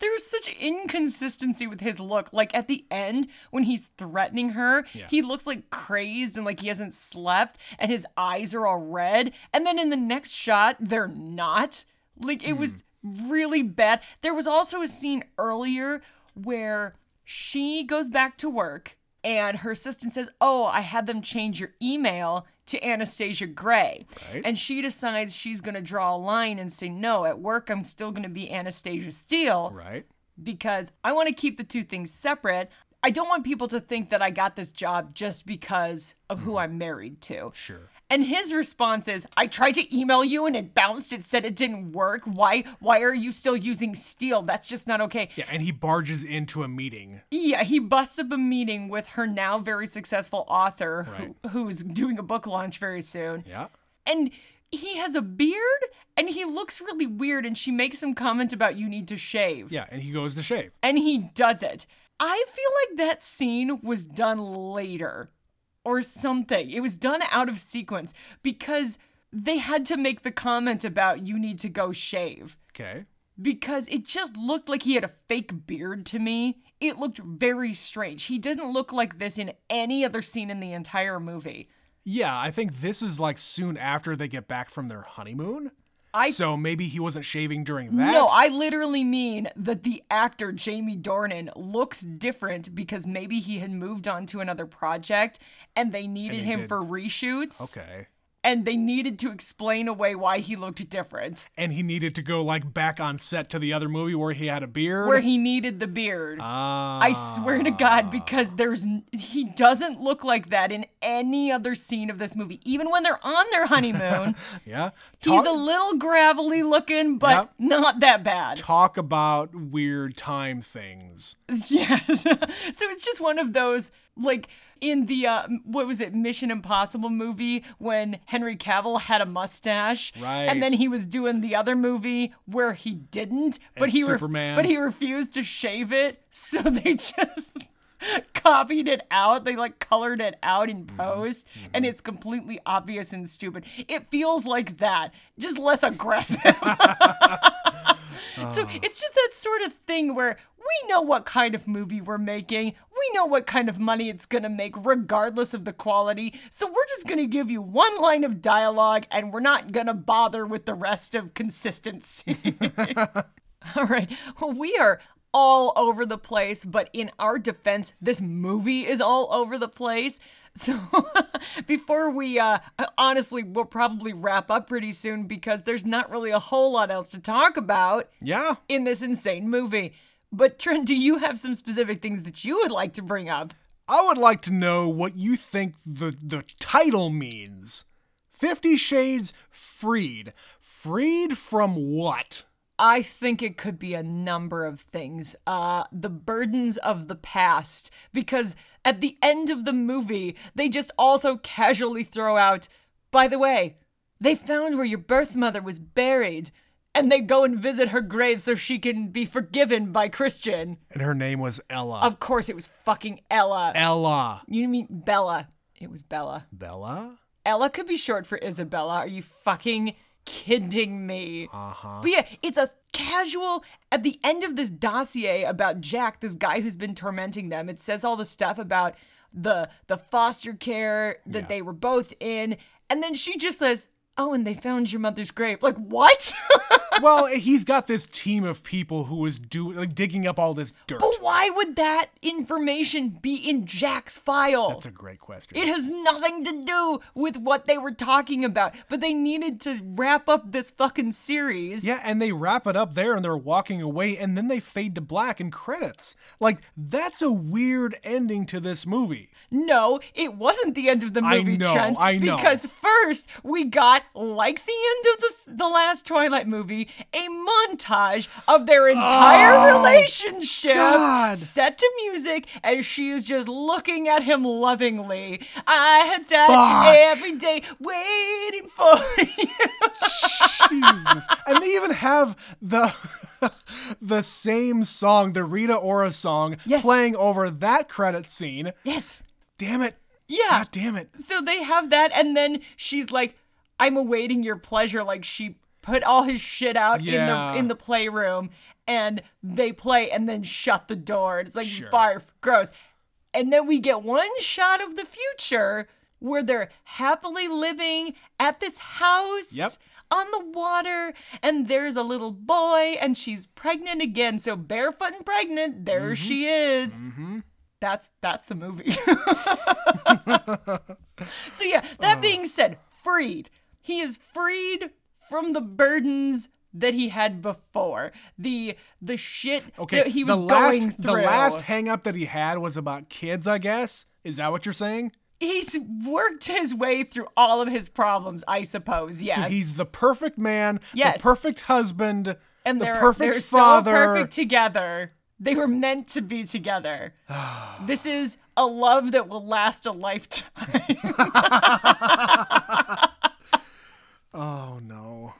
[SPEAKER 1] There's such inconsistency with his look. Like at the end, when he's threatening her, he looks like crazed and like he hasn't slept, and his eyes are all red. And then in the next shot, they're not. Like it was really bad. There was also a scene earlier where she goes back to work and her assistant says, Oh, I had them change your email to Anastasia Grey.
[SPEAKER 2] Right.
[SPEAKER 1] And she decides she's going to draw a line and say, No, at work, I'm still going to be Anastasia Steele
[SPEAKER 2] Right.
[SPEAKER 1] because I want to keep the two things separate. I don't want people to think that I got this job just because of who mm-hmm. I'm married to.
[SPEAKER 2] Sure.
[SPEAKER 1] And his response is, "I tried to email you and it bounced. It said it didn't work. Why? Why are you still using Steele? That's just not okay."
[SPEAKER 2] Yeah, and he barges into a meeting.
[SPEAKER 1] Yeah, he busts up a meeting with her now very successful author who, who's doing a book launch very soon.
[SPEAKER 2] Yeah.
[SPEAKER 1] And he has a beard and he looks really weird. And she makes some comment about you need to shave.
[SPEAKER 2] Yeah, and he goes to shave.
[SPEAKER 1] And he does it. I feel like that scene was done later or something. It was done out of sequence because they had to make the comment about you need to go shave
[SPEAKER 2] Okay.
[SPEAKER 1] because it just looked like he had a fake beard to me. It looked very strange. He doesn't look like this in any other scene in the entire movie.
[SPEAKER 2] Yeah, I think this is like soon after they get back from their honeymoon.
[SPEAKER 1] I
[SPEAKER 2] so maybe he wasn't shaving during that.
[SPEAKER 1] No, I literally mean that the actor Jamie Dornan looks different because maybe he had moved on to another project and they needed
[SPEAKER 2] they
[SPEAKER 1] him
[SPEAKER 2] did-
[SPEAKER 1] for reshoots.
[SPEAKER 2] Okay.
[SPEAKER 1] And they needed to explain away why he looked different.
[SPEAKER 2] And he needed to go like back on set to the other movie where he had a beard.
[SPEAKER 1] Where he needed the beard.
[SPEAKER 2] Ah.
[SPEAKER 1] I swear to God, because there's he doesn't look like that in any other scene of this movie. Even when they're on their honeymoon, *laughs*
[SPEAKER 2] Yeah.
[SPEAKER 1] he's a little gravelly looking, but
[SPEAKER 2] Yep.
[SPEAKER 1] not that bad.
[SPEAKER 2] talk about weird time things. *laughs*
[SPEAKER 1] Yes. so it's just one of those like in the uh what was it Mission Impossible movie when Henry Cavill had a mustache? And then he was doing the other movie where he didn't but
[SPEAKER 2] And
[SPEAKER 1] he ref-
[SPEAKER 2] Superman.
[SPEAKER 1] but he refused to shave it. *laughs* So they just copied it out. They like colored it out in
[SPEAKER 2] Mm-hmm.
[SPEAKER 1] post. And it's completely obvious and stupid. It feels like that just less aggressive. *laughs* *laughs* So it's just that sort of thing where we know what kind of movie we're making. We know what kind of money it's to make, regardless of the quality. So we're just to give you one line of dialogue and we're not to bother with the rest of consistency. *laughs* All right. Well, we are all over the place, but in our defense, this movie is all over the place. So *laughs* before we uh honestly we'll probably wrap up pretty soon because there's not really a whole lot else to talk about
[SPEAKER 2] Yeah.
[SPEAKER 1] in this insane movie. But Trent, do you have some specific things that you would like to bring up?
[SPEAKER 2] I would like to know what you think the the title means. 50 Shades Freed. Freed from what?
[SPEAKER 1] I think it could be a number of things. Uh, the burdens of the past. Because at the end of the movie, they just also casually throw out, by the way, they found where your birth mother was buried. And they go and visit her grave so she can be forgiven by Christian.
[SPEAKER 2] And her name was Ella.
[SPEAKER 1] Of course, it was fucking Ella.
[SPEAKER 2] Ella.
[SPEAKER 1] You mean Bella? It was Bella.
[SPEAKER 2] Bella?
[SPEAKER 1] Ella could be short for Isabella. Are you fucking kidding me?
[SPEAKER 2] Uh-huh.
[SPEAKER 1] But yeah, it's a casual at the end of this dossier about Jack, this guy who's been tormenting them. It says all the stuff about the the foster care that
[SPEAKER 2] Yeah.
[SPEAKER 1] they were both in, and then she just says, "Oh, and they found your mother's grave." Like what? *laughs*
[SPEAKER 2] well, he's got this team of people who is do like digging up all this dirt.
[SPEAKER 1] but why would that information be in Jack's file?
[SPEAKER 2] That's a great question.
[SPEAKER 1] It has nothing to do with what they were talking about, but they needed to wrap up this fucking series.
[SPEAKER 2] yeah, and they wrap it up there and they're walking away and then they fade to black and credits. Like that's a weird ending to this movie.
[SPEAKER 1] No, it wasn't the end of the movie, I
[SPEAKER 2] know,
[SPEAKER 1] Trent.
[SPEAKER 2] I know.
[SPEAKER 1] Because first we got, like the end of the the last Twilight movie, a montage of their entire
[SPEAKER 2] Oh,
[SPEAKER 1] relationship
[SPEAKER 2] God.
[SPEAKER 1] set to music as she is just looking at him lovingly. I have died
[SPEAKER 2] Fuck.
[SPEAKER 1] every day waiting for you. *laughs*
[SPEAKER 2] Jesus. and they even have the *laughs* the same song, the Rita Ora song,
[SPEAKER 1] Yes.
[SPEAKER 2] playing over that credit scene.
[SPEAKER 1] yes.
[SPEAKER 2] Damn it.
[SPEAKER 1] Yeah.
[SPEAKER 2] God damn it.
[SPEAKER 1] So they have that, and then she's like, "I'm awaiting your pleasure." Like she put all his shit out
[SPEAKER 2] Yeah.
[SPEAKER 1] in the in the playroom, and they play, and then shut the door. It's like
[SPEAKER 2] Sure.
[SPEAKER 1] barf, gross. And then we get one shot of the future where they're happily living at this house.
[SPEAKER 2] Yep.
[SPEAKER 1] On the water, and there's a little boy, and she's pregnant again. So barefoot and pregnant, there mm-hmm. she is. Mm-hmm. That's that's the movie. *laughs* so yeah, that uh. being said, freed. He is freed from the burdens that he had before. The the shit
[SPEAKER 2] Okay,
[SPEAKER 1] that he was
[SPEAKER 2] the last
[SPEAKER 1] going through.
[SPEAKER 2] the last hang up that he had was about kids, I guess. Is that what you're saying?
[SPEAKER 1] He's worked his way through all of his problems, I suppose. Yes.
[SPEAKER 2] So he's the perfect man,
[SPEAKER 1] Yes.
[SPEAKER 2] the perfect husband,
[SPEAKER 1] and
[SPEAKER 2] the perfect
[SPEAKER 1] they're
[SPEAKER 2] father.
[SPEAKER 1] so perfect together. They were meant to be together. *sighs* this is a love that will last a lifetime. *laughs*
[SPEAKER 2] Oh no.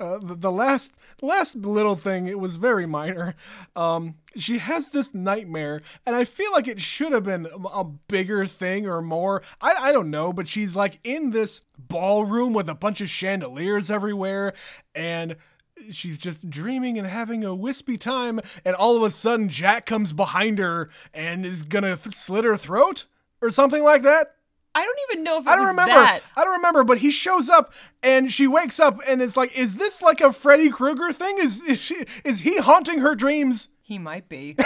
[SPEAKER 2] Uh, the, the last last little thing it was very minor. Um she has this nightmare and i feel like it should have been a, a bigger thing or more. I, I don't know but she's like in this ballroom with a bunch of chandeliers everywhere and she's just dreaming and having a wispy time and all of a sudden jack comes behind her and is gonna th- slit her throat or something like that
[SPEAKER 1] I don't even know if it
[SPEAKER 2] I don't remember.
[SPEAKER 1] that.
[SPEAKER 2] I don't remember, but he shows up and she wakes up and it's like, is this like a Freddy Krueger thing? Is is, she, is he haunting her dreams?
[SPEAKER 1] He might be. *laughs*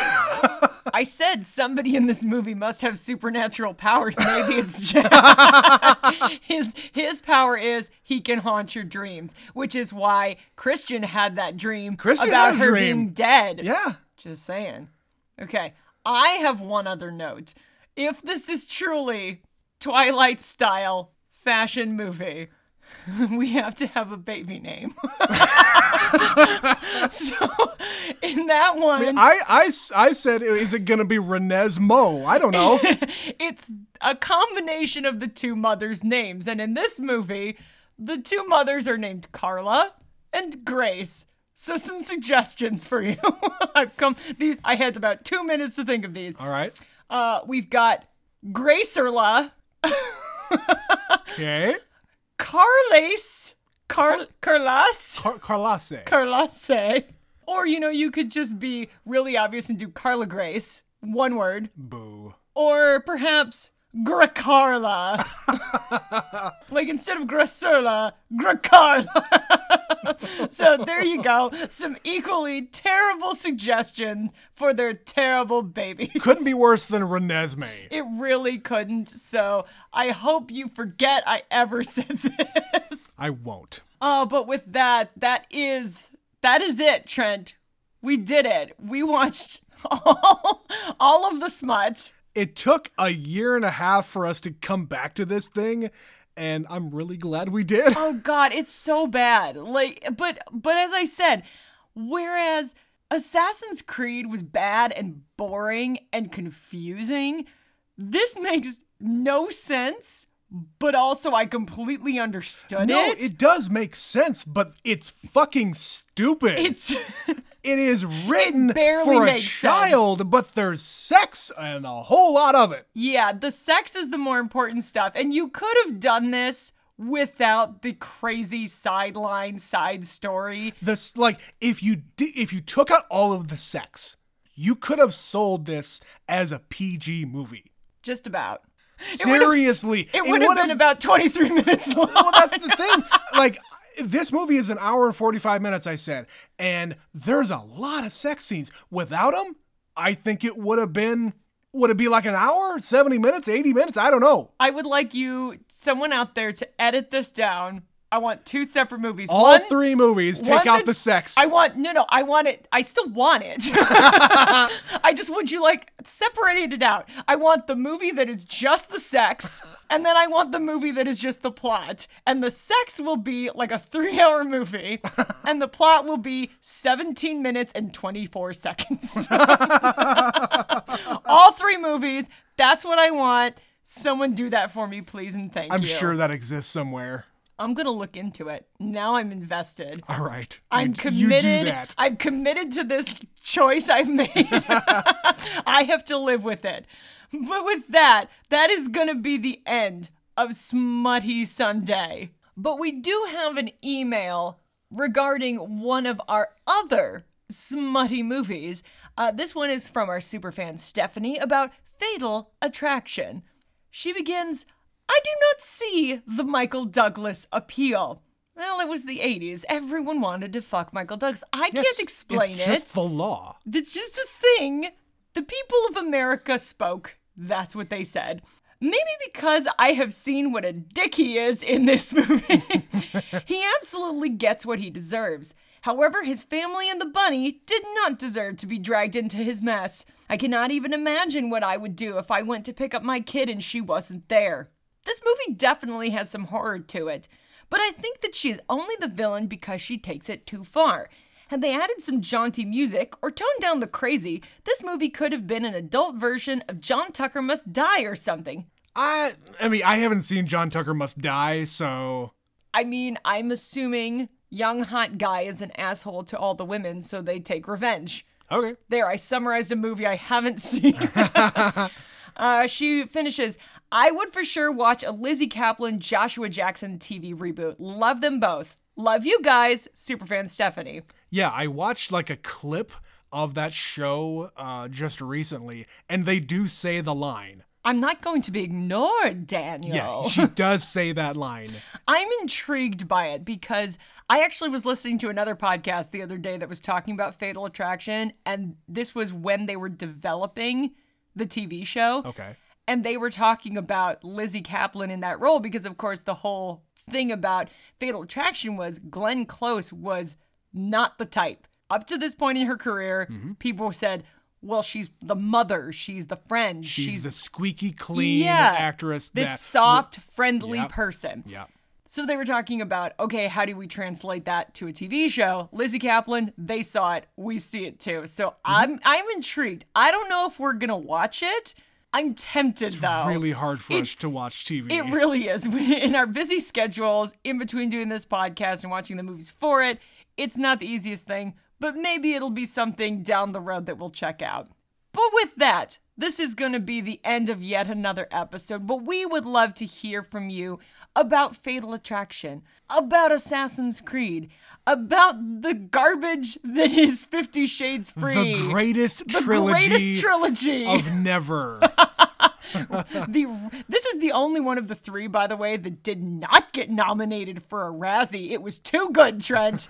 [SPEAKER 1] I said somebody in this movie must have supernatural powers. Maybe it's *laughs* Jack. his his power is he can haunt your dreams, which is why Christian had that dream
[SPEAKER 2] Christian
[SPEAKER 1] about her
[SPEAKER 2] dream.
[SPEAKER 1] being dead.
[SPEAKER 2] Yeah.
[SPEAKER 1] Just saying. Okay, I have one other note. If this is truly Twilight style fashion movie, *laughs* we have to have a baby name. *laughs* so, in that one,
[SPEAKER 2] I, I, I said, is it going to be Renesmee? I don't know. *laughs*
[SPEAKER 1] it's a combination of the two mothers' names. And in this movie, the two mothers are named Carla and Grace. So some suggestions for you. I've come these I had about 2 minutes to think of these.
[SPEAKER 2] All right.
[SPEAKER 1] Uh we've got Gracerla,
[SPEAKER 2] Okay.
[SPEAKER 1] Carlace, Car Carlas,
[SPEAKER 2] Car- Carlace.
[SPEAKER 1] Carlace. Or you know, you could just be really obvious and do Carla Grace, one word.
[SPEAKER 2] Boo.
[SPEAKER 1] Or perhaps Gracarla. *laughs* like instead of Gracerla, Gracarla. *laughs* so there you go. Some equally terrible suggestions for their terrible babies.
[SPEAKER 2] Couldn't be worse than Renesmee.
[SPEAKER 1] It really couldn't. So I hope you forget I ever *laughs* said this.
[SPEAKER 2] I won't.
[SPEAKER 1] Oh, but with that, that is that is it, Trent. We did it. We watched all, all of the smut.
[SPEAKER 2] It took a year and a half for us to come back to this thing, and I'm really glad we did.
[SPEAKER 1] Oh *laughs* god, it's so bad. Like but but as I said, whereas Assassin's Creed was bad and boring and confusing, this *laughs* makes no sense, but also I completely understood
[SPEAKER 2] No,
[SPEAKER 1] it.
[SPEAKER 2] it does make sense, but it's fucking stupid.
[SPEAKER 1] It's *laughs*
[SPEAKER 2] it is written
[SPEAKER 1] barely
[SPEAKER 2] for a child, but there's sex and a whole lot of it.
[SPEAKER 1] yeah, the sex is the more important stuff, and you could have done this without the crazy sideline side story.
[SPEAKER 2] This like if you di- if you took out all of the sex, you could have sold this as a PG movie.
[SPEAKER 1] Just about. *laughs*
[SPEAKER 2] Seriously,
[SPEAKER 1] It would have been about 23 minutes long. *laughs*
[SPEAKER 2] well, that's the thing. *laughs* Like, this movie is an hour and 45 minutes, I said, and there's a lot of sex scenes. Without them, I think it would have been, would it be like an hour, 70 minutes, 80 minutes? I don't know.
[SPEAKER 1] I would like you, someone out there, to edit this down. I want two separate movies.
[SPEAKER 2] All
[SPEAKER 1] one,
[SPEAKER 2] three movies take out the sex.
[SPEAKER 1] I want no, no. I want it. I still want it. *laughs* I just would you like separated it out. I want the movie that is just the sex, and then I want the movie that is just the plot. And the sex will be like a three-hour movie, *laughs* and the plot will be 17 minutes and 24 seconds. *laughs* All three movies. That's what I want. Someone do that for me, please, and thank you.
[SPEAKER 2] I'm sure that exists somewhere.
[SPEAKER 1] I'm gonna look into it. Now I'm invested.
[SPEAKER 2] All right.
[SPEAKER 1] I'm
[SPEAKER 2] you,
[SPEAKER 1] committed.
[SPEAKER 2] You do that.
[SPEAKER 1] I'm committed to this choice I've made. *laughs* I have to live with it. But with that, that is going to be the end of Smutty Sunday. But we do have an email regarding one of our other smutty movies. Uh, this one is from our superfan Stephanie about Fatal Attraction. She begins I do not see the Michael Douglas appeal. Well, it was the 80s. Everyone wanted to fuck Michael Douglas. I
[SPEAKER 2] Yes,
[SPEAKER 1] can't explain
[SPEAKER 2] it's
[SPEAKER 1] it.
[SPEAKER 2] It's just the law.
[SPEAKER 1] It's just a thing. The people of America spoke. That's what they said. Maybe because I have seen what a dick he is in this *laughs* movie. he absolutely gets what he deserves. However, his family and the bunny did not deserve to be dragged into his mess. I cannot even imagine what I would do if I went to pick up my kid and she wasn't there. This movie definitely has some horror to it, but I think that she is only the villain because she takes it too far. Had they added some jaunty music or toned down the crazy, this movie could have been an adult version of John Tucker Must Die or something.
[SPEAKER 2] I I mean, I haven't seen John Tucker Must Die, so
[SPEAKER 1] I mean, I'm assuming young hot guy is an asshole to all the women, so they take revenge.
[SPEAKER 2] okay.
[SPEAKER 1] There, I summarized a movie I haven't *laughs* seen. *laughs* uh, she finishes I would for sure watch a Lizzy Caplan, Joshua Jackson TV reboot. Love them both. Love you guys. Superfan Stephanie.
[SPEAKER 2] Yeah, I watched like a clip of that show uh, just recently, and they do say the line.
[SPEAKER 1] I'm not going to be ignored, Daniel.
[SPEAKER 2] Yeah, she *laughs* does say that line.
[SPEAKER 1] I'm intrigued by it because I actually was listening to another podcast the other day that was talking about Fatal Attraction, and this was when they were developing the TV show.
[SPEAKER 2] Okay.
[SPEAKER 1] And they were talking about Lizzy Caplan in that role because, of course, the whole thing about Fatal Attraction was Glenn Close was not the type. Up to this point in her career,
[SPEAKER 2] Mm-hmm.
[SPEAKER 1] people said, well, she's the mother, she's the friend,
[SPEAKER 2] She's, the squeaky clean
[SPEAKER 1] yeah,
[SPEAKER 2] actress
[SPEAKER 1] this
[SPEAKER 2] that
[SPEAKER 1] soft, friendly
[SPEAKER 2] Yep.
[SPEAKER 1] person.
[SPEAKER 2] Yeah.
[SPEAKER 1] So they were talking about, okay, how do we translate that to a TV show? Lizzy Caplan, they saw it, we see it too. So
[SPEAKER 2] Mm-hmm.
[SPEAKER 1] I'm I'm intrigued. I don't know if we're gonna watch it. I'm tempted though.
[SPEAKER 2] Really hard for us to watch TV.
[SPEAKER 1] It really is. *laughs* In our busy schedules, in between doing this podcast and watching the movies for it, it's not the easiest thing, but maybe it'll be something down the road that we'll check out. But with that, this is going to be the end of yet another episode, but we would love to hear from you about Fatal Attraction, about Assassin's Creed, about the garbage that is Fifty Shades Free.
[SPEAKER 2] the greatest
[SPEAKER 1] the
[SPEAKER 2] trilogy
[SPEAKER 1] greatest trilogy.
[SPEAKER 2] of never. *laughs*
[SPEAKER 1] the this is the only one of the three, by the way, that did not get nominated for a Razzie. It was too good, Trent.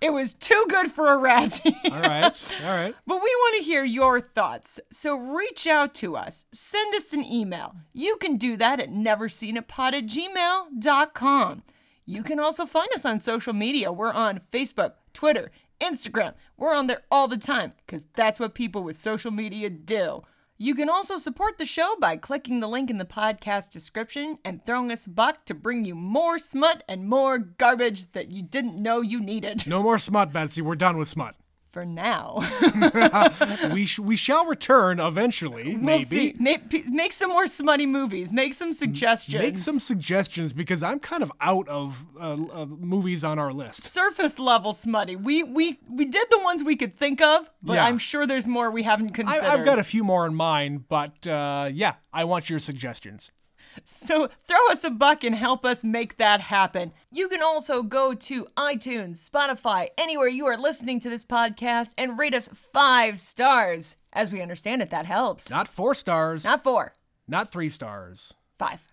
[SPEAKER 1] it was too good for a Razzie.
[SPEAKER 2] All right. All right.
[SPEAKER 1] But we want to hear your thoughts. So reach out to us. Send us an email. You can do that at neverseenitpod at gmail.com. You can also find us on social media. We're on Facebook, Twitter, Instagram. We're on there all the time because that's what people with social media do. You can also support the show by clicking the link in the podcast description and throwing us a buck to bring you more smut and more garbage that you didn't know you needed.
[SPEAKER 2] No more smut, Betsy. We're done with smut.
[SPEAKER 1] For now. *laughs*
[SPEAKER 2] we sh- we shall return eventually,
[SPEAKER 1] We'll
[SPEAKER 2] maybe.
[SPEAKER 1] see. Make, make some more smutty movies. Make some suggestions.
[SPEAKER 2] Make some suggestions because I'm kind of out of uh, uh, movies on our list.
[SPEAKER 1] surface level smutty. We we we did the ones we could think of, but
[SPEAKER 2] Yeah.
[SPEAKER 1] I'm sure there's more we haven't
[SPEAKER 2] I,
[SPEAKER 1] considered.
[SPEAKER 2] I've got a few more in mind, but uh, yeah, I want your suggestions. *laughs*
[SPEAKER 1] So throw us a buck and help us make that happen. You can also go to iTunes, Spotify, anywhere you are listening to this podcast and rate us five stars. As we understand it, that helps.
[SPEAKER 2] Not four stars,
[SPEAKER 1] Not four,
[SPEAKER 2] not three stars,
[SPEAKER 1] five.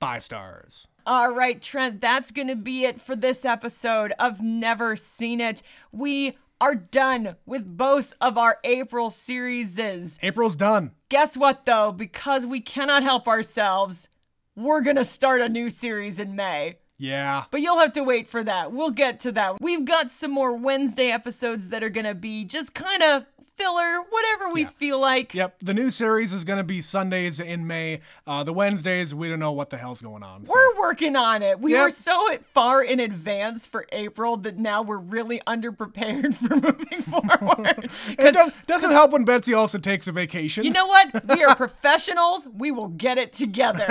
[SPEAKER 2] five stars.
[SPEAKER 1] All right, Trent, that's going to be it for this episode of Never Seen It. We are done with both of our April series.
[SPEAKER 2] April's done.
[SPEAKER 1] Guess what, though? Because we cannot help ourselves, we're going to start a new series in May.
[SPEAKER 2] Yeah.
[SPEAKER 1] But you'll have to wait for that. We'll get to that. We've got some more Wednesday episodes that are going to be just kind of filler, whatever we feel like.
[SPEAKER 2] Yep. The new series is going to be Sundays in May. Uh, the Wednesdays, we don't know what the hell's going on. so-
[SPEAKER 1] We're working on it. We
[SPEAKER 2] Yep.
[SPEAKER 1] were so far in advance for April that now we're really underprepared *laughs* for moving *laughs* forward.
[SPEAKER 2] It does, doesn't help when Betsy also takes a vacation.
[SPEAKER 1] you know what? We are *laughs* professionals. We will get it together.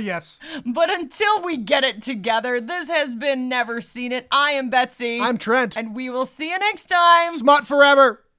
[SPEAKER 2] yes.
[SPEAKER 1] But until we get it together, this has been Never Seen It. I am Betsy.
[SPEAKER 2] I'm Trent.
[SPEAKER 1] and we will see you next time.
[SPEAKER 2] Smut forever.